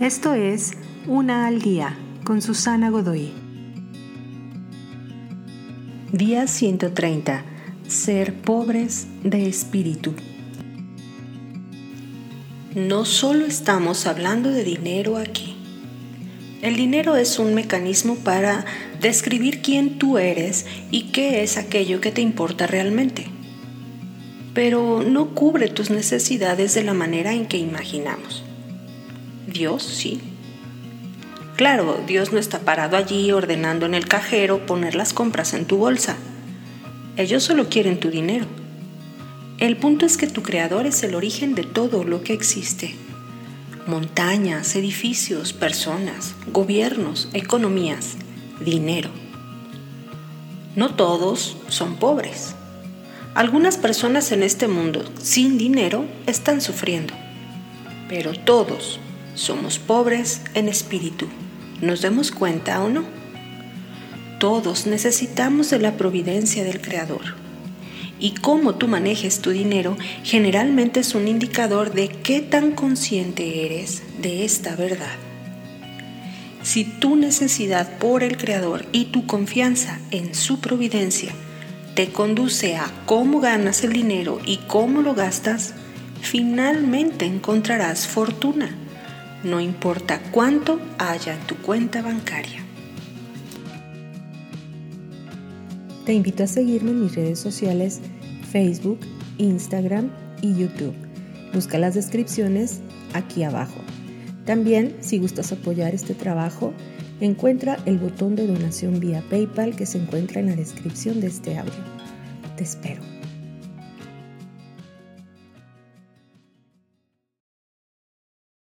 Esto es Una al Día con Susana Godoy. Día 130. Ser pobres de espíritu. No solo estamos hablando de dinero aquí. El dinero es un mecanismo para describir quién tú eres y qué es aquello que te importa realmente. Pero no cubre tus necesidades de la manera en que imaginamos. Dios sí. Claro, Dios no está parado allí ordenando en el cajero poner las compras en tu bolsa. Ellos solo quieren tu dinero. El punto es que tu creador es el origen de todo lo que existe. Montañas, edificios, personas, gobiernos, economías, dinero. No todos son pobres. Algunas personas en este mundo sin dinero están sufriendo, pero todos somos pobres en espíritu, nos demos cuenta o no. Todos necesitamos de la providencia del Creador. Y cómo tú manejes tu dinero generalmente es un indicador de qué tan consciente eres de esta verdad. Si tu necesidad por el Creador y tu confianza en su providencia te conduce a cómo ganas el dinero y cómo lo gastas, finalmente encontrarás fortuna no importa cuánto haya en tu cuenta bancaria. Te invito a seguirme en mis redes sociales Facebook, Instagram y YouTube. Busca las descripciones aquí abajo. También, si gustas apoyar este trabajo, encuentra el botón de donación vía PayPal que se encuentra en la descripción de este audio. Te espero.